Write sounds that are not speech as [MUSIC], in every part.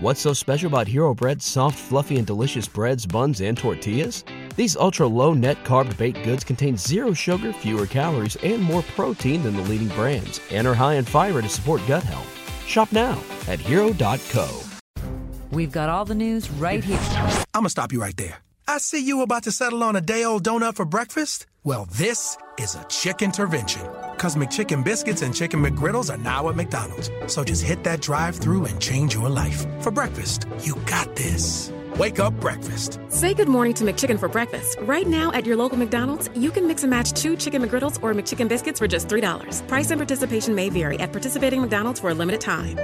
What's so special about Hero Bread's soft, fluffy, and delicious breads, buns, and tortillas? These ultra low net carb baked goods contain zero sugar, fewer calories, and more protein than the leading brands, and are high in fiber to support gut health. Shop now at hero.co. We've got all the news right here. I'm gonna stop you right there. I see you about to settle on a day old donut for breakfast. Well, this is a chick intervention. Cause McChicken biscuits and chicken McGriddles are now at McDonald's. So just hit that drive through and change your life. For breakfast, you got this. Wake up breakfast. Say good morning to McChicken for breakfast. Right now at your local McDonald's, you can mix and match two chicken McGriddles or McChicken biscuits for just $3. Price and participation may vary at participating McDonald's for a limited time.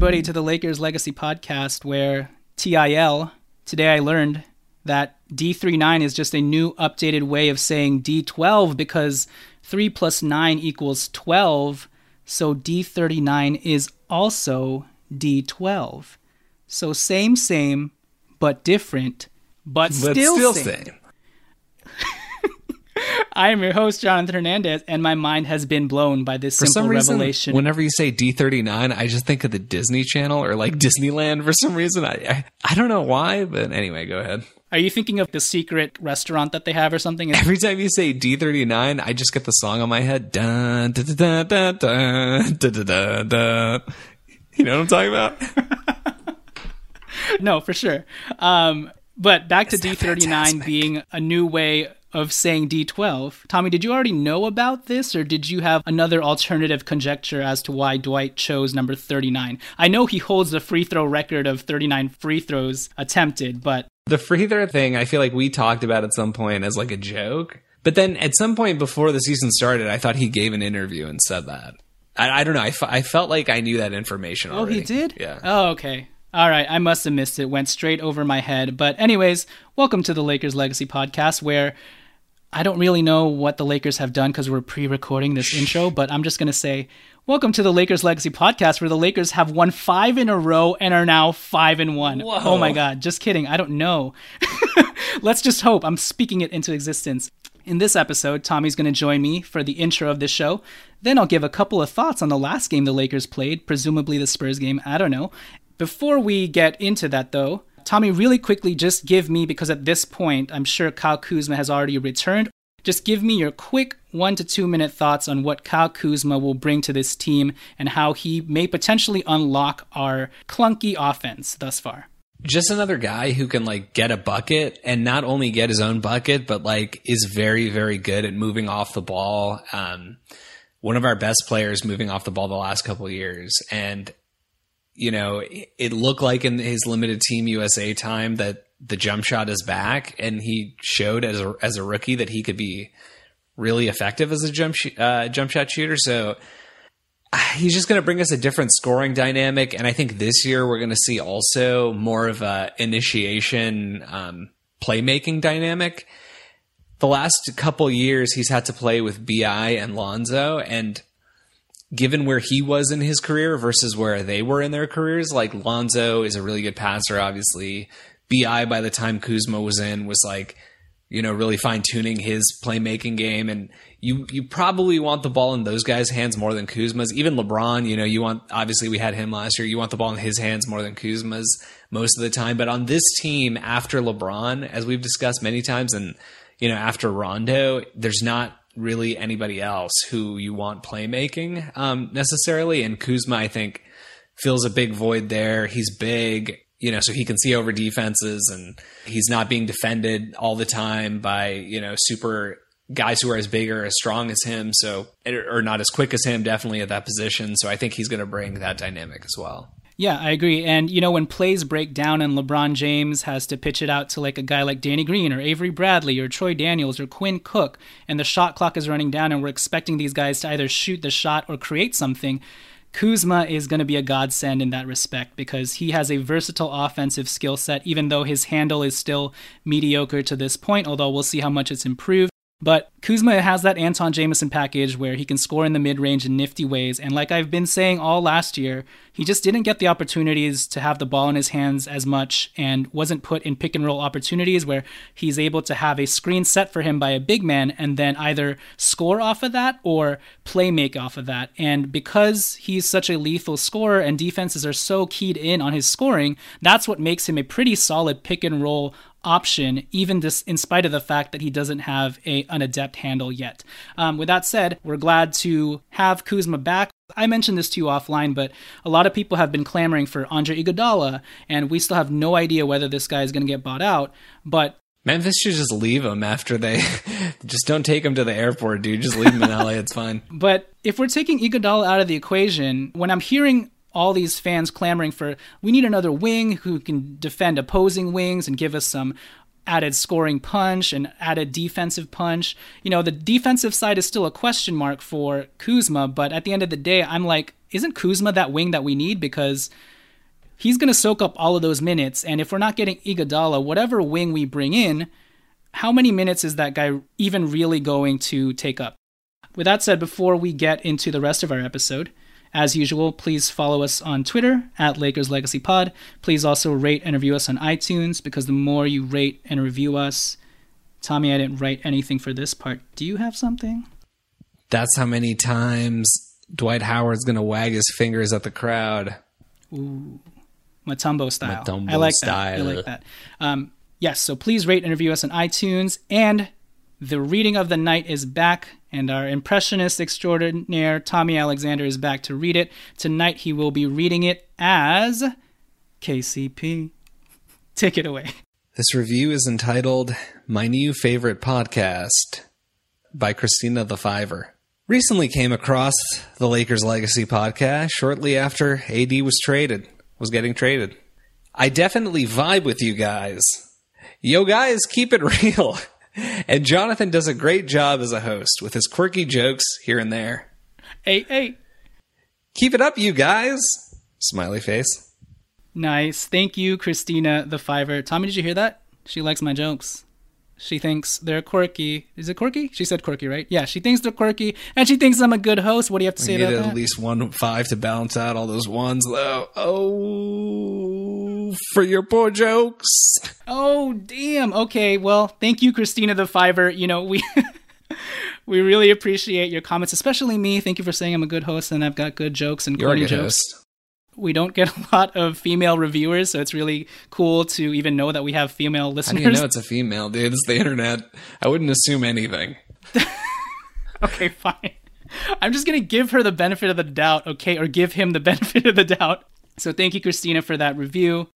Everybody to the Lakers Legacy Podcast, where TIL. Today I learned that D39 is just a new updated way of saying D12 because 3 plus 9 equals 12. So D39 is also D12. So same, same, but different, but, But still, still same. same. [LAUGHS] I am your host, Jonathan Hernandez, and my mind has been blown by this for simple reason, revelation. Whenever you say D39, I just think of the Disney Channel or like Disneyland for some reason. I, I, I don't know why, but anyway, go ahead. Are you thinking of the secret restaurant that they have or something? Every time you say D39, I just get the song on my head. You know what I'm talking about? [LAUGHS] no, for sure. Um, but back Is to D39 being a new way of saying D12. Tommy, did you already know about this, or did you have another alternative conjecture as to why Dwight chose number 39? I know he holds the free throw record of 39 free throws attempted, but The free throw thing, I feel like we talked about at some point as like a joke. But then at some point before the season started, I thought he gave an interview and said that. I, I don't know. I, I felt like I knew that information already. oh, he did? Yeah. Oh, okay. All right, I must have missed it. Went straight over my head. But, anyways, welcome to the Lakers Legacy podcast, where I don't really know what the Lakers have done because we're pre recording this intro, but I'm just going to say, welcome to the Lakers Legacy podcast, where the Lakers have won five in a row and are now five and one. Whoa. Oh my God, just kidding. I don't know. [LAUGHS] Let's just hope. I'm speaking it into existence. In this episode, Tommy's going to join me for the intro of this show. Then I'll give a couple of thoughts on the last game the Lakers played, presumably the Spurs game. I don't know. Before we get into that, though, Tommy, really quickly, just give me, because at this point, I'm sure Kyle Kuzma has already returned. Just give me your quick one to two minute thoughts on what Kyle Kuzma will bring to this team and how he may potentially unlock our clunky offense thus far. just another guy who can like get a bucket and not only get his own bucket, but like is very, very good at moving off the ball. Um, one of our best players moving off the ball the last couple years. And, you know, it- looked like in his limited team USA time that the jump shot is back and he showed as a, as a rookie that he could be really effective as a jump, sh- uh, jump shot shooter. So, he's just going to bring us a different scoring dynamic and i think this year we're going to see also more of a initiation um, playmaking dynamic the last couple years he's had to play with bi and lonzo and given where he was in his career versus where they were in their careers like lonzo is a really good passer obviously bi by the time kuzma was in was like you know, really fine tuning his playmaking game. And you you probably want the ball in those guys' hands more than Kuzma's. Even LeBron, you know, you want obviously we had him last year. You want the ball in his hands more than Kuzma's most of the time. But on this team, after LeBron, as we've discussed many times, and you know, after Rondo, there's not really anybody else who you want playmaking um, necessarily. And Kuzma, I think, fills a big void there. He's big. you know, so he can see over defenses and he's not being defended all the time by, you know, super guys who are as big or as strong as him. So, or not as quick as him, definitely at that position. So I think he's going to bring that dynamic as well. Yeah, I agree. And, you know, when plays break down and LeBron James has to pitch it out to like a guy like Danny Green or Avery Bradley or Troy Daniels or Quinn Cook, and the shot clock is running down and we're expecting these guys to either shoot the shot or create something, Kuzma is going to be a godsend in that respect because he has a versatile offensive skill set, even though his handle is still mediocre to this point, although we'll see how much it's improved. But Kuzma has that Antawn Jamison package where he can score in the mid range in nifty ways. And like I've been saying all last year, he just didn't get the opportunities to have the ball in his hands as much and wasn't put in pick and roll opportunities where he's able to have a screen set for him by a big man and then either score off of that or play make off of that. And because he's such a lethal scorer and defenses are so keyed in on his scoring, that's what makes him a pretty solid pick and roll option, even this, in spite of the fact that he doesn't have a, an adept handle yet. Um, with that said, we're glad to have Kuzma back. I mentioned this to you offline, but a lot of people have been clamoring for Andre Iguodala, and we still have no idea whether this guy is going to get bought out. But Memphis should just leave him after they [LAUGHS] just don't take him to the airport, dude. Just leave him in LA. It's fine. [LAUGHS] But if we're taking Iguodala out of the equation, when I'm hearing all these fans clamoring for we need another wing who can defend opposing wings and give us some added scoring punch and added defensive punch. You know, the defensive side is still a question mark for Kuzma, but at the end of the day, I'm like, isn't Kuzma that wing that we need? Because he's going to soak up all of those minutes. And if we're not getting Iguodala, whatever wing we bring in, how many minutes is that guy even really going to take up? With that said, before we get into the rest of our episode, as usual, please follow us on Twitter at Lakers Legacy Pod. Please also rate and review us on iTunes because the more you rate and review us, Tommy, I didn't write anything for this part. Do you have something? That's how many times Dwight Howard's going to wag his fingers at the crowd. Ooh, Mutombo style. Mutombo I like style. that. I like that. Um, yes, so please rate and review us on iTunes. And the reading of the night is back and our impressionist extraordinaire Tommy Alexander is back to read it. Tonight he will be reading it as KCP. Take it away. This review is entitled My New Favorite Podcast by Christina the Fiver. Recently came across the Lakers Legacy podcast shortly after AD was traded, was getting traded. I definitely vibe with you guys. Yo guys, keep it [LAUGHS] real. And Jonathan does a great job as a host with his quirky jokes here and there. Hey, hey. Keep it up, you guys. Smiley face. Nice. Thank you, Christina the Fiver. Tommy, did you hear that? She likes my jokes. She thinks they're quirky. Is it quirky? She said quirky, right? Yeah, she thinks they're quirky, and she thinks I'm a good host. What do you have to say Get about at that? least one five to balance out all those ones, though. Oh, for your poor jokes. Oh, damn. Okay, well, thank you, Christina the Fiver. You know, we [LAUGHS] we really appreciate your comments, especially me. Thank you for saying I'm a good host and I've got good jokes and corny good jokes. host. We don't get [LAUGHS] a lot of female reviewers, so it's really cool to even know that we have female listeners. How do you know it's a female, dude? It's the internet. I wouldn't assume anything. [LAUGHS] okay, fine. I'm just gonna give her the benefit of the doubt, okay, or give him the benefit of the doubt. So thank you, Christina, for that review.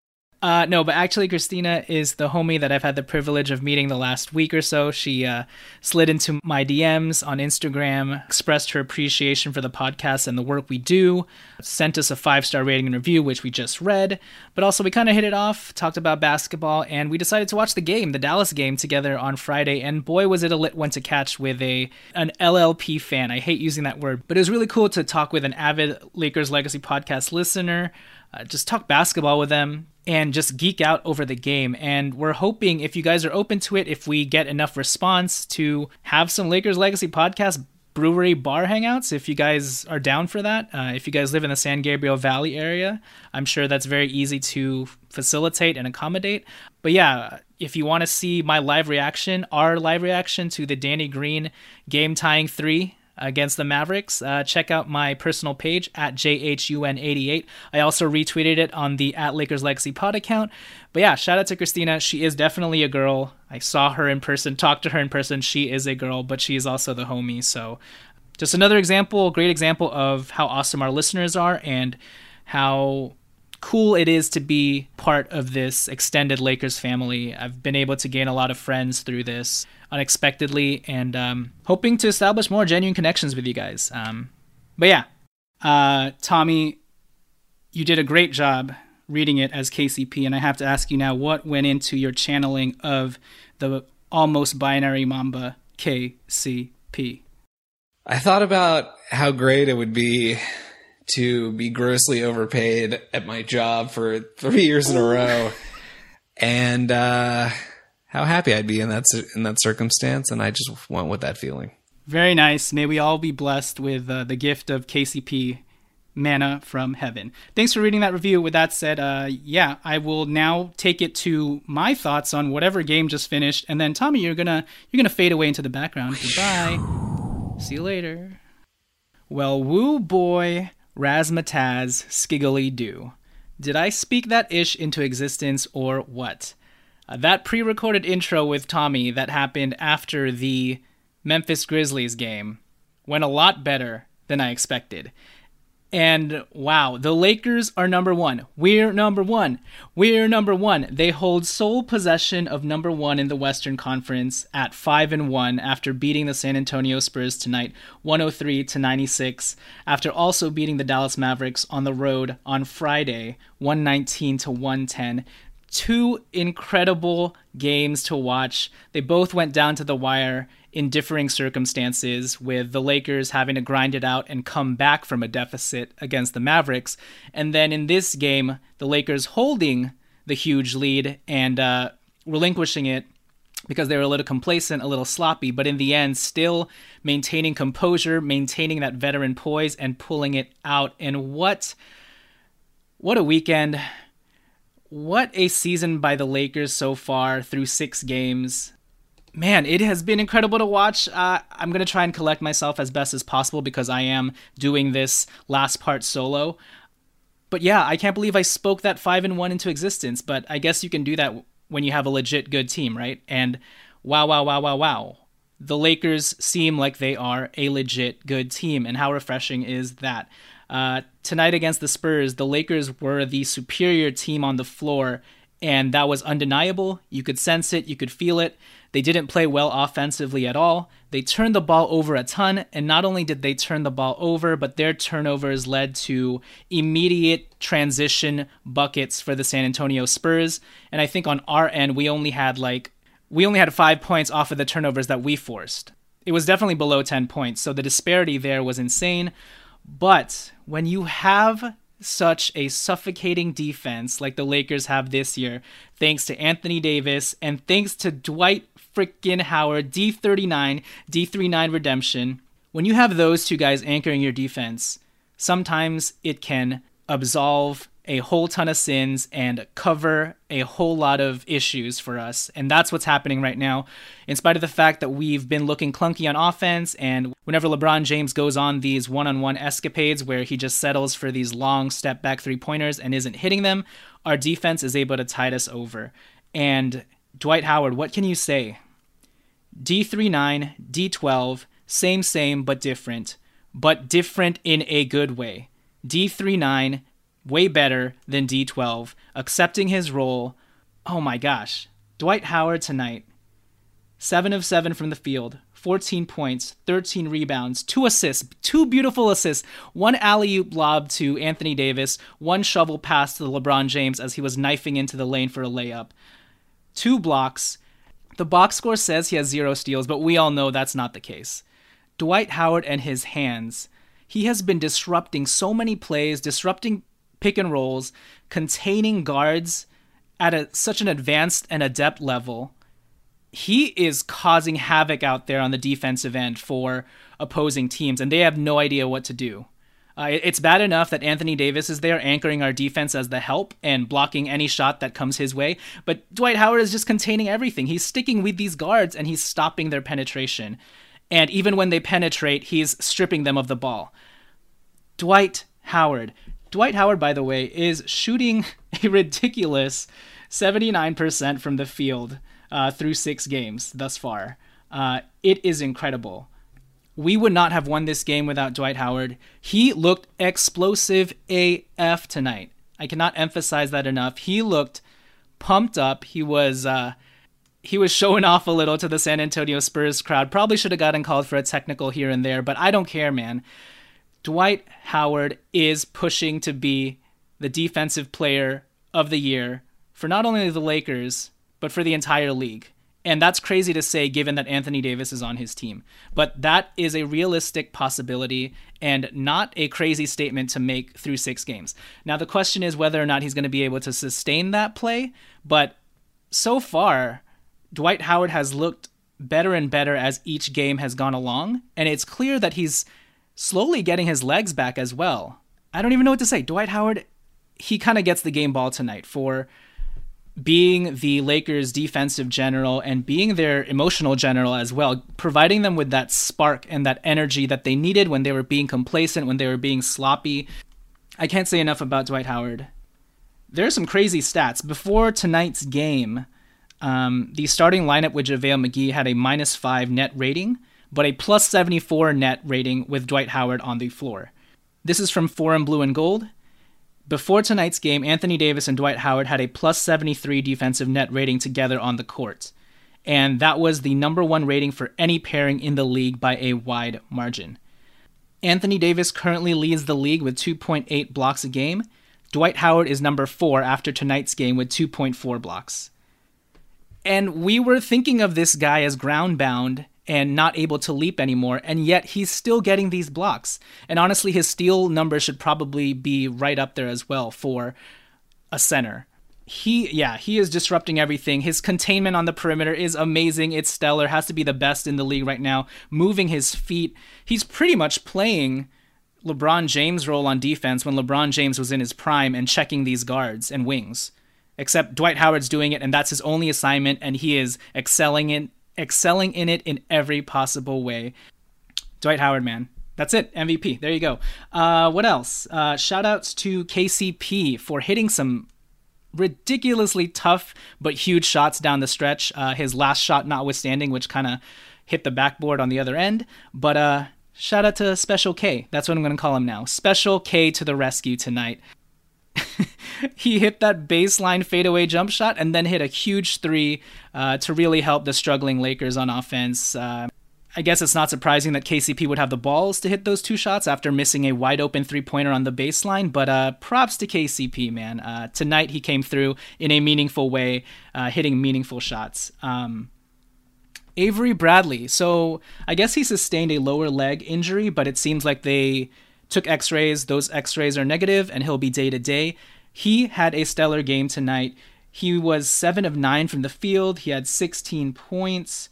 Uh, no, but actually, Christina is the homie that I've had the privilege of meeting the last week or so. She uh, slid into my DMs on Instagram, expressed her appreciation for the podcast and the work we do, sent us a five star rating and review, which we just read. But also, we kind of hit it off, talked about basketball, and we decided to watch the game, the Dallas game, together on Friday. And boy, was it a lit one to catch with a an LLP fan. I hate using that word, but it was really cool to talk with an avid Lakers Legacy podcast listener uh, just talk basketball with them and just geek out over the game. And we're hoping, if you guys are open to it, if we get enough response to have some Lakers Legacy podcast brewery bar hangouts, if you guys are down for that. Uh, if you guys live in the San Gabriel Valley area, I'm sure that's very easy to facilitate and accommodate. But yeah, if you want to see my live reaction, our live reaction to the Danny Green game tying three against the Mavericks, uh, check out my personal page at JHUN88. I also retweeted it on the at Lakers Legacy pod account. But yeah, shout out to Christina. She is definitely a girl. I saw her in person, talked to her in person. She is a girl, but she is also the homie. So just another example, great example of how awesome our listeners are and how cool it is to be part of this extended Lakers family. I've been able to gain a lot of friends through this unexpectedly and um, hoping to establish more genuine connections with you guys. Um, but yeah, uh, Tommy, you did a great job reading it as KCP, and I have to ask you now what went into your channeling of the almost binary Mamba KCP? I thought about how great it would be to be grossly overpaid at my job for three years in a row, and uh, how happy I'd be in that in that circumstance. And I just went with that feeling. Very nice. May we all be blessed with uh, the gift of KCP manna from heaven. Thanks for reading that review. With that said, uh, yeah, I will now take it to my thoughts on whatever game just finished, and then Tommy, you're gonna you're gonna fade away into the background. Goodbye. See you later. Well, woo boy, razzmatazz, skiggly doo. Did I speak that ish into existence or what? Uh, that pre recorded intro with Tommy that happened after the Memphis Grizzlies game went a lot better than I expected. And wow, the Lakers are number one. We're number one. We're number one. They hold sole possession of number one in the Western Conference at five and one after beating the San Antonio Spurs tonight, 103 to 96. After also beating the Dallas Mavericks on the road on Friday, 119 to 110 two incredible games to watch. They both went down to the wire in differing circumstances, with the Lakers having to grind it out and come back from a deficit against the Mavericks. And then in this game, the Lakers holding the huge lead and uh, relinquishing it because they were a little complacent, a little sloppy, but in the end, still maintaining composure, maintaining that veteran poise, and pulling it out. And what, what a weekend! What a season by the Lakers so far through six games man, it has been incredible to watch. Uh, I'm going to try and collect myself as best as possible because I am doing this last part solo. But yeah, I can't believe I spoke that 5 and 1 into existence, but I guess you can do that when you have a legit good team, right? And wow, wow, wow, wow, wow. The Lakers seem like they are a legit good team, and how refreshing is that? Uh, tonight against the Spurs, the Lakers were the superior team on the floor, and that was undeniable. You could sense it, you could feel it. They didn't play well offensively at all. They turned the ball over a ton, and not only did they turn the ball over, but their turnovers led to immediate transition buckets for the San Antonio Spurs. And I think on our end, we only had like we only had 5 points off of the turnovers that we forced. It was definitely below 10 points, so the disparity there was insane. But when you have such a suffocating defense like the Lakers have this year, thanks to Anthony Davis and thanks to Dwight freaking Howard, D39, D39 Redemption. When you have those two guys anchoring your defense, sometimes it can absolve a whole ton of sins and cover a whole lot of issues for us. And that's what's happening right now. In spite of the fact that we've been looking clunky on offense, and whenever LeBron James goes on these one on one escapades where he just settles for these long step back three pointers and isn't hitting them, our defense is able to tide us over. And Dwight Howard, what can you say? D39, D12, same, same, but different, but different in a good way. D39, way better than D12, accepting his role. Oh my gosh. Dwight Howard tonight, 7 of 7 from the field, 14 points, 13 rebounds, 2 assists, 2 beautiful assists, one alley oop lob to Anthony Davis, one shovel pass to LeBron James as he was knifing into the lane for a layup, 2 blocks, the box score says he has zero steals, but we all know that's not the case. Dwight Howard and his hands. He has been disrupting so many plays, disrupting pick and rolls, containing guards at a, such an advanced and adept level. He is causing havoc out there on the defensive end for opposing teams, and they have no idea what to do. Uh, it's bad enough that Anthony Davis is there anchoring our defense as the help and blocking any shot that comes his way, but Dwight Howard is just containing everything. He's sticking with these guards and he's stopping their penetration. And even when they penetrate, he's stripping them of the ball. Dwight Howard. Dwight Howard, by the way, is shooting [LAUGHS] a ridiculous 79% from the field uh, through six games thus far. Uh, it is incredible we would not have won this game without Dwight Howard. He looked explosive AF tonight. I cannot emphasize that enough. He looked pumped up. He was uh, he was showing off a little to the San Antonio Spurs crowd. Probably should have gotten called for a technical here and there, but I don't care, man. Dwight Howard is pushing to be the defensive player of the year for not only the Lakers, but for the entire league. And that's crazy to say given that Anthony Davis is on his team. But that is a realistic possibility and not a crazy statement to make through six games. Now, the question is whether or not he's going to be able to sustain that play. But so far, Dwight Howard has looked better and better as each game has gone along. And it's clear that he's slowly getting his legs back as well. I don't even know what to say. Dwight Howard, he kind of gets the game ball tonight for being the Lakers' defensive general and being their emotional general as well, providing them with that spark and that energy that they needed when they were being complacent, when they were being sloppy. I can't say enough about Dwight Howard. There are some crazy stats. Before tonight's game, um, the starting lineup with JaVale McGee had a minus five net rating, but a plus 74 net rating with Dwight Howard on the floor. This is from Forum Blue and Gold. Before tonight's game, Anthony Davis and Dwight Howard had a plus 73 defensive net rating together on the court. And that was the number one rating for any pairing in the league by a wide margin. Anthony Davis currently leads the league with 2.8 blocks a game. Dwight Howard is number four after tonight's game with 2.4 blocks. And we were thinking of this guy as ground bound and not able to leap anymore, and yet he's still getting these blocks. And honestly, his steal number should probably be right up there as well for a center. He, yeah, he is disrupting everything. His containment on the perimeter is amazing. It's stellar. Has to be the best in the league right now. Moving his feet, he's pretty much playing LeBron James' role on defense when LeBron James was in his prime and checking these guards and wings. Except Dwight Howard's doing it, and that's his only assignment, and he is excelling in excelling in it in every possible way. Dwight Howard, man. That's it. MVP. There you go. Uh, what else? Uh, shout outs to KCP for hitting some ridiculously tough but huge shots down the stretch. Uh, his last shot notwithstanding, which kind of hit the backboard on the other end. But uh, shout out to Special K. That's what I'm going to call him now. Special K to the rescue tonight. [LAUGHS] he hit that baseline fadeaway jump shot and then hit a huge three uh, to really help the struggling Lakers on offense. Uh, I guess it's not surprising that KCP would have the balls to hit those two shots after missing a wide open three pointer on the baseline, but uh, props to KCP, man. Uh, tonight he came through in a meaningful way, uh, hitting meaningful shots. Um, Avery Bradley. So I guess he sustained a lower leg injury, but it seems like they took x rays. Those x rays are negative, and he'll be day to day. He had a stellar game tonight. He was 7 of 9 from the field. He had 16 points.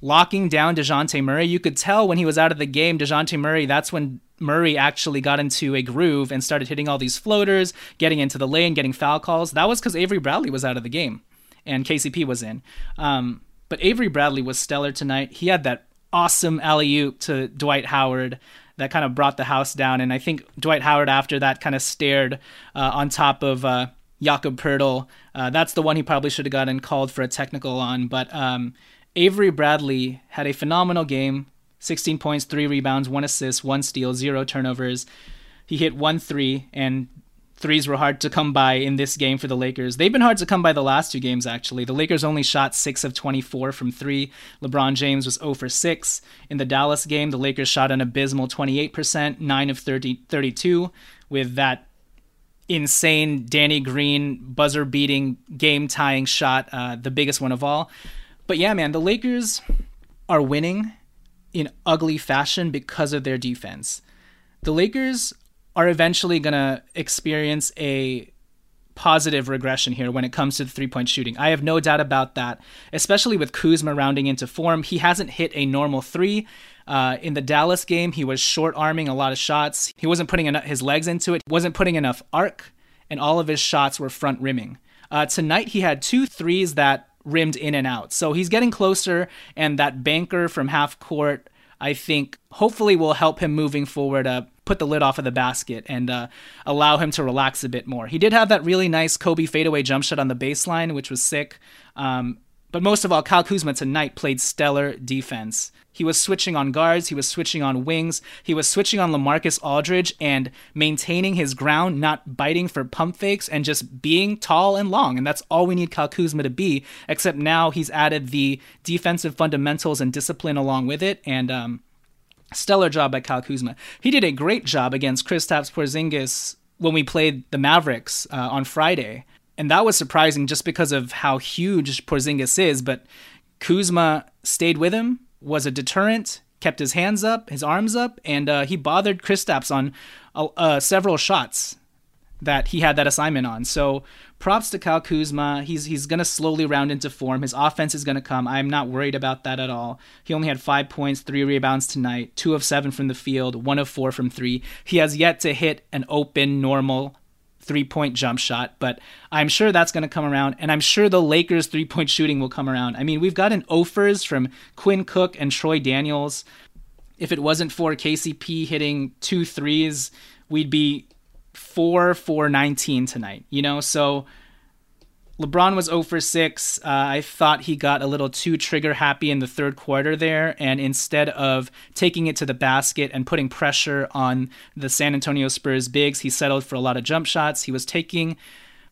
Locking down DeJounte Murray. You could tell when he was out of the game, DeJounte Murray, that's when Murray actually got into a groove and started hitting all these floaters, getting into the lane, getting foul calls. That was because Avery Bradley was out of the game and KCP was in. Um, but Avery Bradley was stellar tonight. He had that awesome alley oop to Dwight Howard that kind of brought the house down. And I think Dwight Howard after that kind of stared uh, on top of uh, Jakob Poeltl. Uh, that's the one he probably should have gotten called for a technical on. But um, Avery Bradley had a phenomenal game 16 points, three rebounds, one assist, one steal, zero turnovers. He hit one three, and threes were hard to come by in this game for the Lakers. They've been hard to come by the last two games, actually. The Lakers only shot 6 of 24 from 3. LeBron James was 0 for 6. In the Dallas game, the Lakers shot an abysmal 28%, 9 of 30, 32, with that insane Danny Green buzzer beating, game tying shot, uh, the biggest one of all. But yeah, man, the Lakers are winning in ugly fashion because of their defense. The Lakers are eventually going to experience a positive regression here when it comes to the three point shooting. I have no doubt about that, especially with Kuzma rounding into form. He hasn't hit a normal three. Uh, in the Dallas game, he was short arming a lot of shots. He wasn't putting enough, his legs into it, wasn't putting enough arc, and all of his shots were front rimming. Uh, tonight, he had two threes that rimmed in and out. So he's getting closer, and that banker from half court, I think, hopefully will help him moving forward. Uh, put the lid off of the basket and uh, allow him to relax a bit more. He did have that really nice Kobe fadeaway jump shot on the baseline, which was sick. Um, But most of all, Kyle Kuzma tonight played stellar defense. He was switching on guards, he was switching on wings, he was switching on Lamarcus Aldridge and maintaining his ground, not biting for pump fakes and just being tall and long. And that's all we need Kyle Kuzma to be, except now he's added the defensive fundamentals and discipline along with it. And um, stellar job by Kyle Kuzma. He did a great job against Kristaps Porzingis when we played the Mavericks uh, on Friday. And that was surprising just because of how huge Porzingis is. But Kuzma stayed with him was a deterrent, kept his hands up, his arms up, and uh, he bothered Kristaps on uh, several shots that he had that assignment on. So props to Kyle Kuzma. He's he's gonna slowly round into form. His offense is gonna come. I'm not worried about that at all. He only had five points, three rebounds tonight, two of seven from the field, one of four from three. He has yet to hit an open normal three point jump shot, but I'm sure that's going to come around, and I'm sure the Lakers three point shooting will come around. I mean, we've gotten offers from Quinn Cook and Troy Daniels. If it wasn't for KCP hitting two threes, we'd be four for 19 tonight, you know? So LeBron was 0 for 6. Uh, I thought he got a little too trigger happy in the third quarter there. And instead of taking it to the basket and putting pressure on the San Antonio Spurs bigs, he settled for a lot of jump shots. He was taking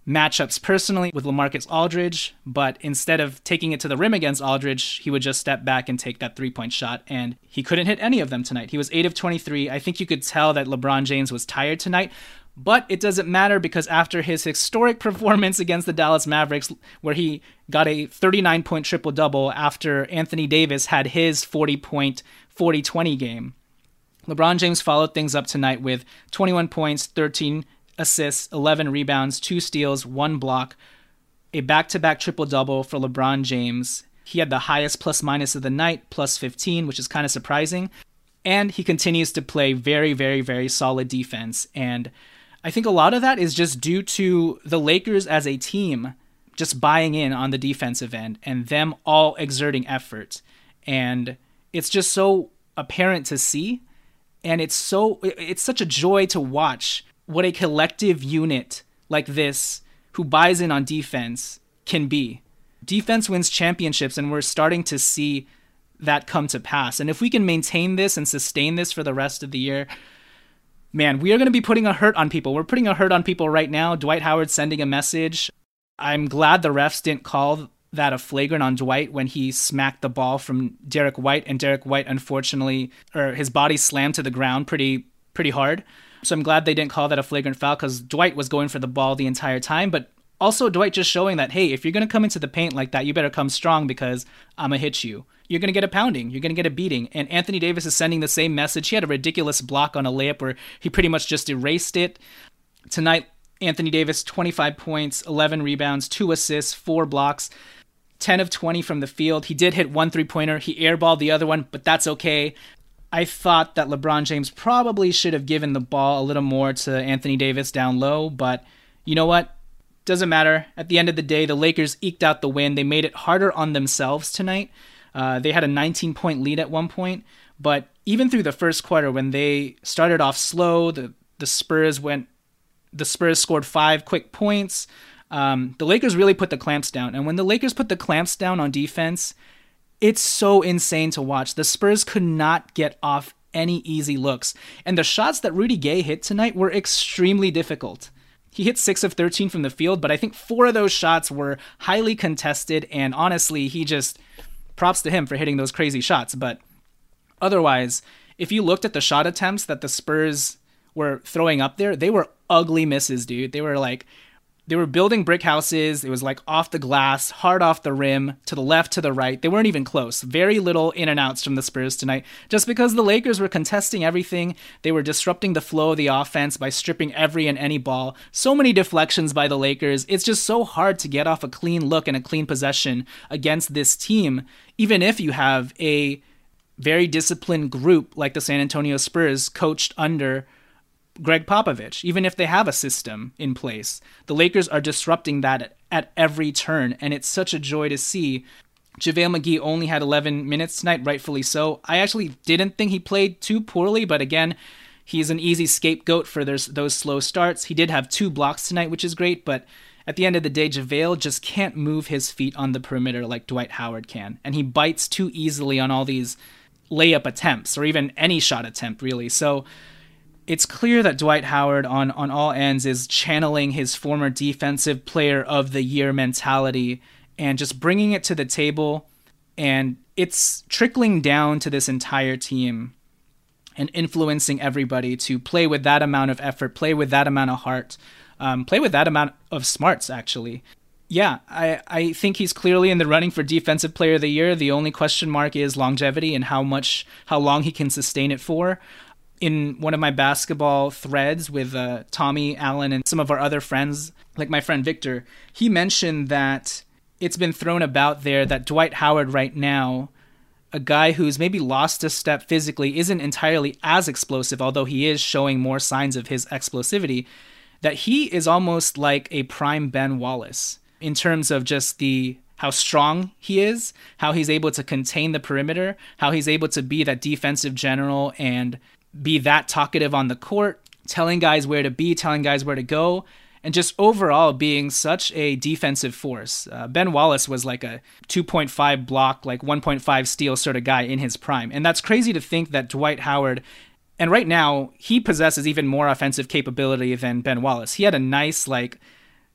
matchups personally with Lamarcus Aldridge, but instead of taking it to the rim against Aldridge, he would just step back and take that three point shot. And he couldn't hit any of them tonight. He was 8 of 23. I think you could tell that LeBron James was tired tonight. But it doesn't matter because after his historic performance against the Dallas Mavericks, where he got a 39 point triple double after Anthony Davis had his 40 point 40 20 game, LeBron James followed things up tonight with 21 points, 13 assists, 11 rebounds, 2 steals, 1 block, a back to back triple double for LeBron James. He had the highest plus minus of the night, plus 15, which is kind of surprising. And he continues to play very, very, very solid defense. And I think a lot of that is just due to the Lakers as a team just buying in on the defensive end and them all exerting effort. And it's just so apparent to see. And it's so, it's such a joy to watch what a collective unit like this who buys in on defense can be. Defense wins championships, and we're starting to see that come to pass. And if we can maintain this and sustain this for the rest of the year, man, we are going to be putting a hurt on people. We're putting a hurt on people right now. Dwight Howard sending a message. I'm glad the refs didn't call that a flagrant on Dwight when he smacked the ball from Derrick White, and Derrick White unfortunately, or his body slammed to the ground pretty pretty hard. So I'm glad they didn't call that a flagrant foul because Dwight was going for the ball the entire time. But also Dwight just showing that hey, if you're gonna come into the paint like that, you better come strong because I'm gonna hit you you're going to get a pounding. You're going to get a beating. And Anthony Davis is sending the same message. He had a ridiculous block on a layup where he pretty much just erased it. Tonight, Anthony Davis, 25 points, 11 rebounds, 2 assists, 4 blocks, 10 of 20 from the field. He did hit one three pointer. He airballed the other one, but that's okay. I thought that LeBron James probably should have given the ball a little more to Anthony Davis down low, but you know what? Doesn't matter. At the end of the day, the Lakers eked out the win. They made it harder on themselves tonight. Uh, they had a 19 point lead at one point, but even through the first quarter, when they started off slow, the the Spurs went. The Spurs scored five quick points. Um, the Lakers really put the clamps down, and when the Lakers put the clamps down on defense, it's so insane to watch. The Spurs could not get off any easy looks, and the shots that Rudy Gay hit tonight were extremely difficult. He hit 6 of 13 from the field, but I think 4 of those shots were highly contested and honestly, he just props to him for hitting those crazy shots. But otherwise, if you looked at the shot attempts that the Spurs were throwing up there, they were ugly misses, dude. They were like they were building brick houses. It was like off the glass, hard off the rim, to the left, to the right. They weren't even close. Very little in and outs from the Spurs tonight, just because the Lakers were contesting everything. They were disrupting the flow of the offense by stripping every and any ball. So many deflections by the Lakers. It's just so hard to get off a clean look and a clean possession against this team, even if you have a very disciplined group like the San Antonio Spurs coached under Gregg Popovich, even if they have a system in place. The Lakers are disrupting that at, at every turn, and it's such a joy to see. JaVale McGee only had 11 minutes tonight, rightfully so. I actually didn't think he played too poorly, but again, he's an easy scapegoat for those, those slow starts. He did have two blocks tonight, which is great, but at the end of the day, JaVale just can't move his feet on the perimeter like Dwight Howard can. And he bites too easily on all these layup attempts or even any shot attempt, really. So it's clear that Dwight Howard on, on all ends is channeling his former defensive player of the year mentality and just bringing it to the table. And it's trickling down to this entire team and influencing everybody to play with that amount of effort, play with that amount of heart, um, play with that amount of smarts, actually. Yeah, I, I think he's clearly in the running for defensive player of the year. The only question mark is longevity and how much, how long he can sustain it for. In one of my basketball threads with uh, Tommy Alan and some of our other friends, like my friend Victor, he mentioned that it's been thrown about there that Dwight Howard right now a guy who's maybe lost a step physically isn't entirely as explosive, although he is showing more signs of his explosivity that he is almost like a prime Ben Wallace in terms of just the how strong he is, how he's able to contain the perimeter, how he's able to be that defensive general and be that talkative on the court, telling guys where to be, telling guys where to go, and just overall being such a defensive force. Uh, ben Wallace was like a 2.5 block, like 1.5 steal sort of guy in his prime. And that's crazy to think that Dwight Howard and right now, he possesses even more offensive capability than Ben Wallace. He had a nice, like,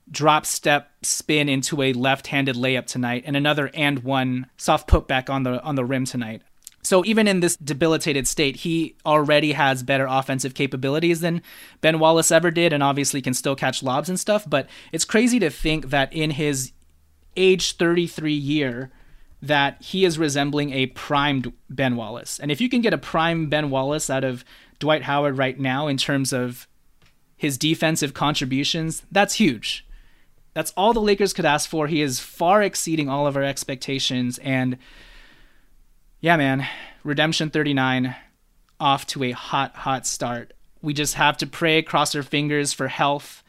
drop step spin into a left-handed layup tonight and another and one soft putback on the on the rim tonight. So even in this debilitated state, he already has better offensive capabilities than Ben Wallace ever did and obviously can still catch lobs and stuff, but it's crazy to think that in his age 33 year that he is resembling a primed Ben Wallace. And if you can get a prime Ben Wallace out of Dwight Howard right now in terms of his defensive contributions, that's huge. That's all the Lakers could ask for. He is far exceeding all of our expectations. And yeah, man, Redemption 39 off to a hot, hot start. We just have to pray, cross our fingers for health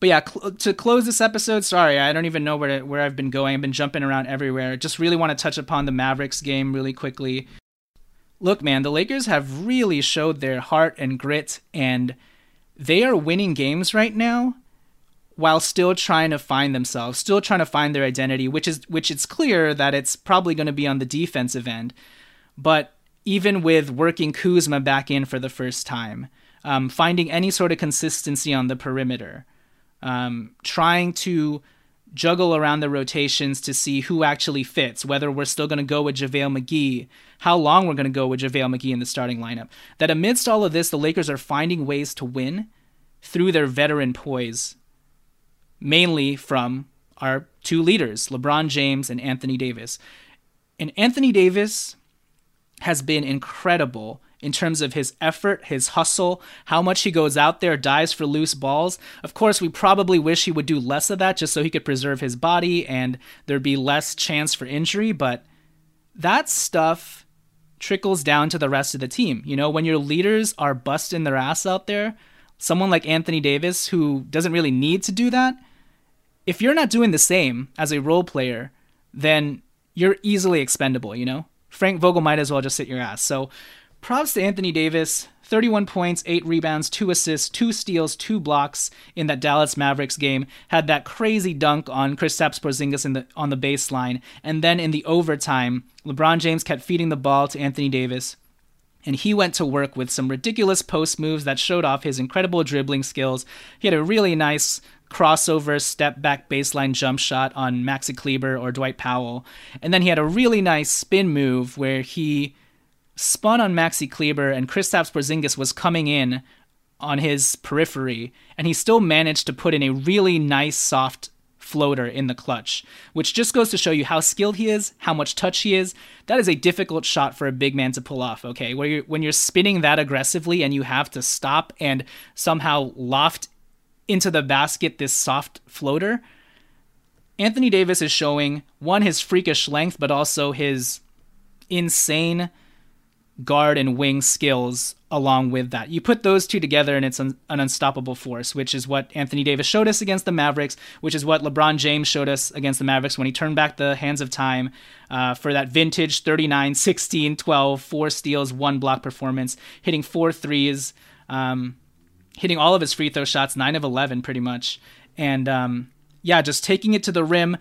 but yeah, cl- to close this episode, sorry, I don't even know where to, where I've been going. I've been jumping around everywhere. Just really want to touch upon the Mavericks game really quickly. Look, man, the Lakers have really showed their heart and grit, and they are winning games right now while still trying to find themselves, still trying to find their identity, which is which it's clear that it's probably going to be on the defensive end. But even with working Kuzma back in for the first time, um, finding any sort of consistency on the perimeter um, trying to juggle around the rotations to see who actually fits, whether we're still going to go with JaVale McGee, how long we're going to go with JaVale McGee in the starting lineup. That amidst all of this, the Lakers are finding ways to win through their veteran poise, mainly from our two leaders, LeBron James and Anthony Davis. And Anthony Davis has been incredible in terms of his effort, his hustle, how much he goes out there, dives for loose balls. Of course, we probably wish he would do less of that just so he could preserve his body and there'd be less chance for injury, but that stuff trickles down to the rest of the team. You know, when your leaders are busting their ass out there, someone like Anthony Davis who doesn't really need to do that, if you're not doing the same as a role player, then you're easily expendable, you know? Frank Vogel might as well just sit your ass. So props to Anthony Davis. 31 points, 8 rebounds, 2 assists, 2 steals, 2 blocks in that Dallas Mavericks game. Had that crazy dunk on Kristaps Porzingis in the, on the baseline. And then in the overtime, LeBron James kept feeding the ball to Anthony Davis. And he went to work with some ridiculous post moves that showed off his incredible dribbling skills. He had a really nice crossover step back baseline jump shot on Maxi Kleber or Dwight Powell. And then he had a really nice spin move where he spun on Maxi Kleber, and Kristaps Porzingis was coming in on his periphery, and he still managed to put in a really nice soft floater in the clutch, which just goes to show you how skilled he is, how much touch he is. That is a difficult shot for a big man to pull off, okay? Where you're, when you're spinning that aggressively and you have to stop and somehow loft into the basket this soft floater, Anthony Davis is showing one his freakish length, but also his insane guard and wing skills along with that. You put those two together and it's an, an, unstoppable force, which is what Anthony Davis showed us against the Mavericks, which is what LeBron James showed us against the Mavericks when he turned back the hands of time uh, for that vintage 39, 16, 12, four steals, one block performance, hitting four threes, um, hitting all of his free throw shots, 9 of 11 pretty much. And um, yeah, just taking it to the rim.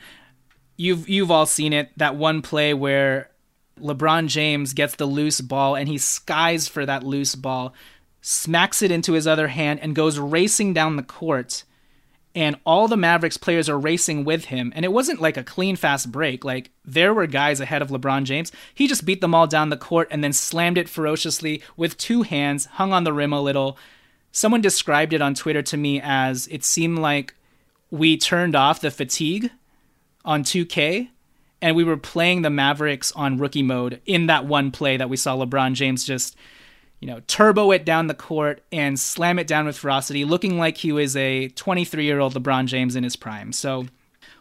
You've you've all seen it. That one play where LeBron James gets the loose ball and he skies for that loose ball, smacks it into his other hand, and goes racing down the court. And all the Mavericks players are racing with him. And it wasn't like a clean, fast break. Like, there were guys ahead of LeBron James. He just beat them all down the court and then slammed it ferociously with two hands, hung on the rim a little. Someone described it on Twitter to me as it seemed like we turned off the fatigue on 2K and we were playing the Mavericks on rookie mode in that one play that we saw LeBron James just, you know, turbo it down the court and slam it down with ferocity, looking like he was a 23 year old LeBron James in his prime. So,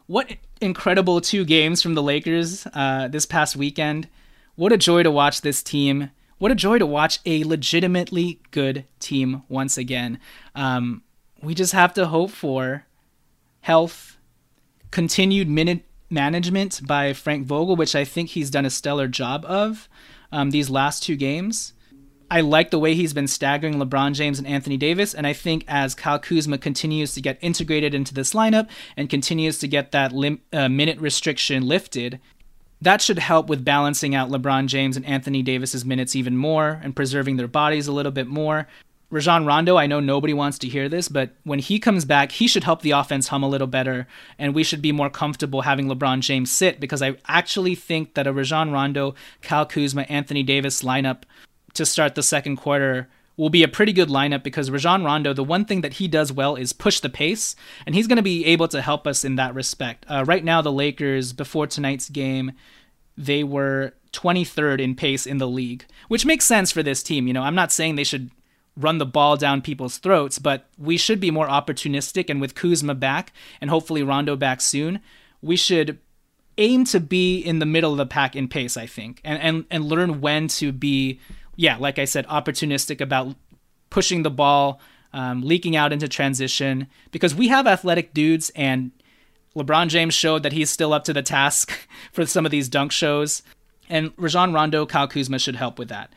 what incredible two games from the Lakers uh, this past weekend. What a joy to watch this team. What a joy to watch a legitimately good team once again. Um, we just have to hope for health, continued minute management by Frank Vogel, which I think he's done a stellar job of um, these last two games. I like the way he's been staggering LeBron James and Anthony Davis, and I think as Kyle Kuzma continues to get integrated into this lineup and continues to get that lim- uh, minute restriction lifted, that should help with balancing out LeBron James and Anthony Davis's minutes even more and preserving their bodies a little bit more. Rajon Rondo, I know nobody wants to hear this, but when he comes back, he should help the offense hum a little better, and we should be more comfortable having LeBron James sit because I actually think that a Rajon Rondo, Kyle Kuzma, Anthony Davis lineup to start the second quarter will be a pretty good lineup because Rajon Rondo, the one thing that he does well is push the pace, and he's going to be able to help us in that respect. Uh, right now, the Lakers, before tonight's game, they were 23rd in pace in the league, which makes sense for this team. You know, I'm not saying they should run the ball down people's throats, but we should be more opportunistic. And with Kuzma back and hopefully Rondo back soon, we should aim to be in the middle of the pack in pace, I think, and, and, and learn when to be, yeah, like I said, opportunistic about pushing the ball, um, leaking out into transition, because we have athletic dudes and LeBron James showed that he's still up to the task [LAUGHS] for some of these dunk shows. And Rajon Rondo, Kyle Kuzma should help with that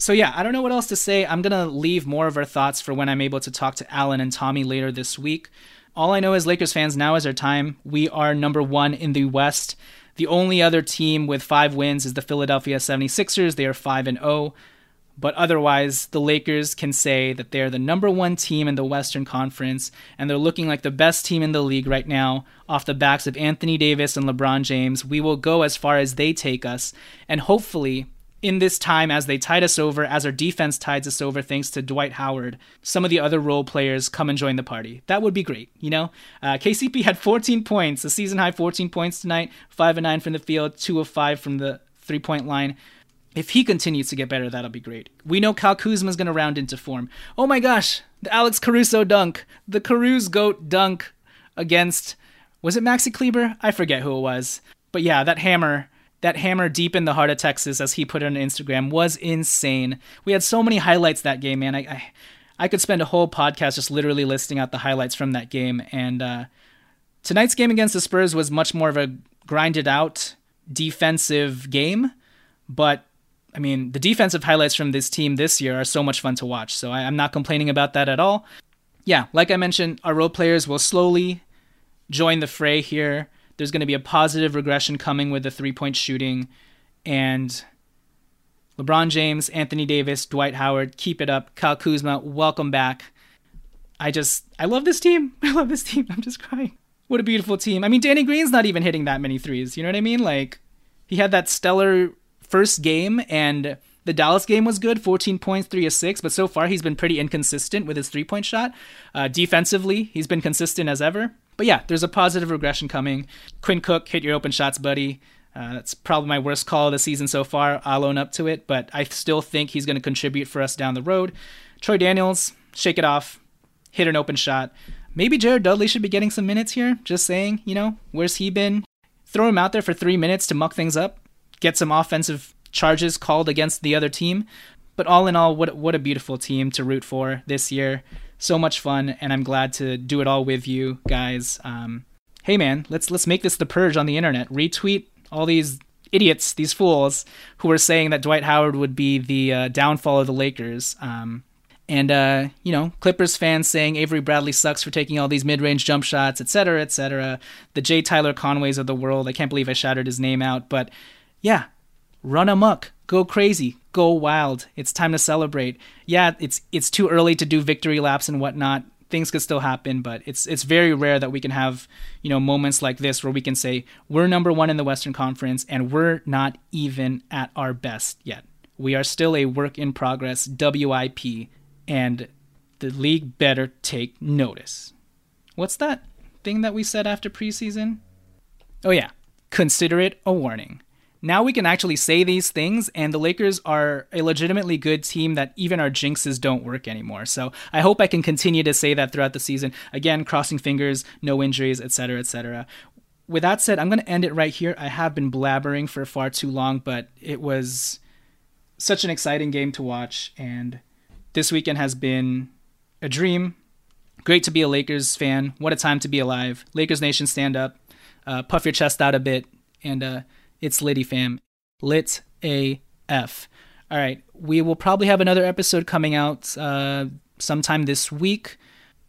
so yeah, I don't know what else to say. I'm gonna leave more of our thoughts for when I'm able to talk to Alan and Tommy later this week. All I know is Lakers fans, now is our time. We are number one in the West. The only other team with five wins is the Philadelphia 76ers. They are 5 and 0. But otherwise, the Lakers can say that they're the number one team in the Western Conference, and they're looking like the best team in the league right now off the backs of Anthony Davis and LeBron James. We will go as far as they take us, and hopefully, in this time as they tide us over, as our defense tides us over, thanks to Dwight Howard, some of the other role players come and join the party. That would be great, you know? Uh, KCP had 14 points, a season high 14 points tonight, 5 and 9 from the field, 2 of 5 from the three point line. If he continues to get better, that'll be great. We know Kyle Kuzma is going to round into form. Oh my gosh, the Alex Caruso dunk, the Caruso goat dunk against, was it Maxi Kleber? I forget who it was. But yeah, that hammer that hammer deep in the heart of Texas, as he put it on Instagram, was insane. We had so many highlights that game, man. I, I, I could spend a whole podcast just literally listing out the highlights from that game. And uh, tonight's game against the Spurs was much more of a grinded out defensive game, but I mean, the defensive highlights from this team this year are so much fun to watch. So I, I'm not complaining about that at all. Yeah, like I mentioned, our role players will slowly join the fray here. There's going to be a positive regression coming with the three point shooting. And LeBron James, Anthony Davis, Dwight Howard, keep it up. Kyle Kuzma, welcome back. I just, I love this team. [LAUGHS] I love this team. I'm just crying. What a beautiful team. I mean, Danny Green's not even hitting that many threes. You know what I mean? Like, he had that stellar first game, and the Dallas game was good 14 points, 3 of 6, but so far he's been pretty inconsistent with his three point shot. Uh, defensively, he's been consistent as ever. But yeah, there's a positive regression coming. Quinn Cook, hit your open shots, buddy. Uh, that's probably my worst call of the season so far. I'll own up to it, but I still think he's going to contribute for us down the road. Troy Daniels, shake it off, hit an open shot. Maybe Jared Dudley should be getting some minutes here. Just saying, you know, where's he been? Throw him out there for three minutes to muck things up, get some offensive charges called against the other team. But all in all, what what a beautiful team to root for this year so much fun, and I'm glad to do it all with you guys. Um, hey man, let's let's make this the purge on the internet. Retweet all these idiots, these fools who are saying that Dwight Howard would be the uh, downfall of the Lakers. Um, And, uh, you know, Clippers fans saying Avery Bradley sucks for taking all these mid range jump shots, etc., etc. The J. Tyler Conways of the world. I can't believe I shouted his name out. But yeah, run amok, go crazy, go wild. It's time to celebrate. Yeah, it's it's too early to do victory laps and whatnot. Things could still happen, but it's it's very rare that we can have you know moments like this where we can say we're number one in the Western Conference and we're not even at our best yet. We are still a work in progress, WIP, and the league better take notice. What's that thing that we said after preseason? Oh, yeah. Consider it a warning. Now we can actually say these things, and the Lakers are a legitimately good team that even our jinxes don't work anymore. So I hope I can continue to say that throughout the season. Again, crossing fingers, no injuries, etc., etc. With that said, I'm going to end it right here. I have been blabbering for far too long, but it was such an exciting game to watch, and this weekend has been a dream. Great to be a Lakers fan. What a time to be alive. Lakers Nation, stand up. Uh, puff your chest out a bit. And uh, it's Litty fam. Lit AF. All right. We will probably have another episode coming out uh, sometime this week.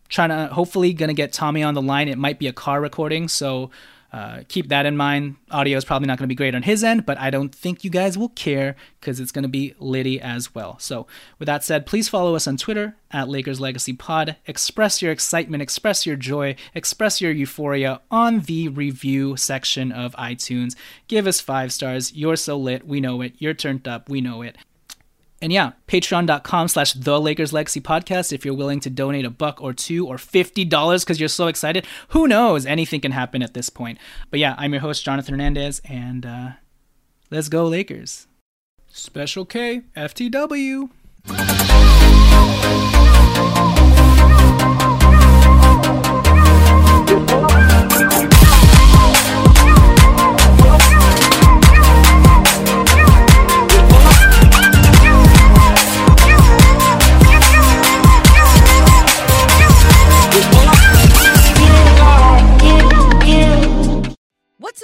Trying to, hopefully, to get Tommy on the line. It might be a car recording. So uh, keep that in mind. Audio is probably not going to be great on his end, but I don't think you guys will care because it's going to be Liddy as well. So, with that said, please follow us on Twitter at Lakers Legacy Pod. Express your excitement, express your joy, express your euphoria on the review section of iTunes. Give us five stars. You're so lit. We know it. You're turned up. We know it. And yeah, patreon.com slash the Lakers Legacy Podcast. If you're willing to donate a buck or two or $50 because you're so excited, who knows? Anything can happen at this point. But yeah, I'm your host, Jonathan Hernandez, and uh, let's go, Lakers. Special K, FTW.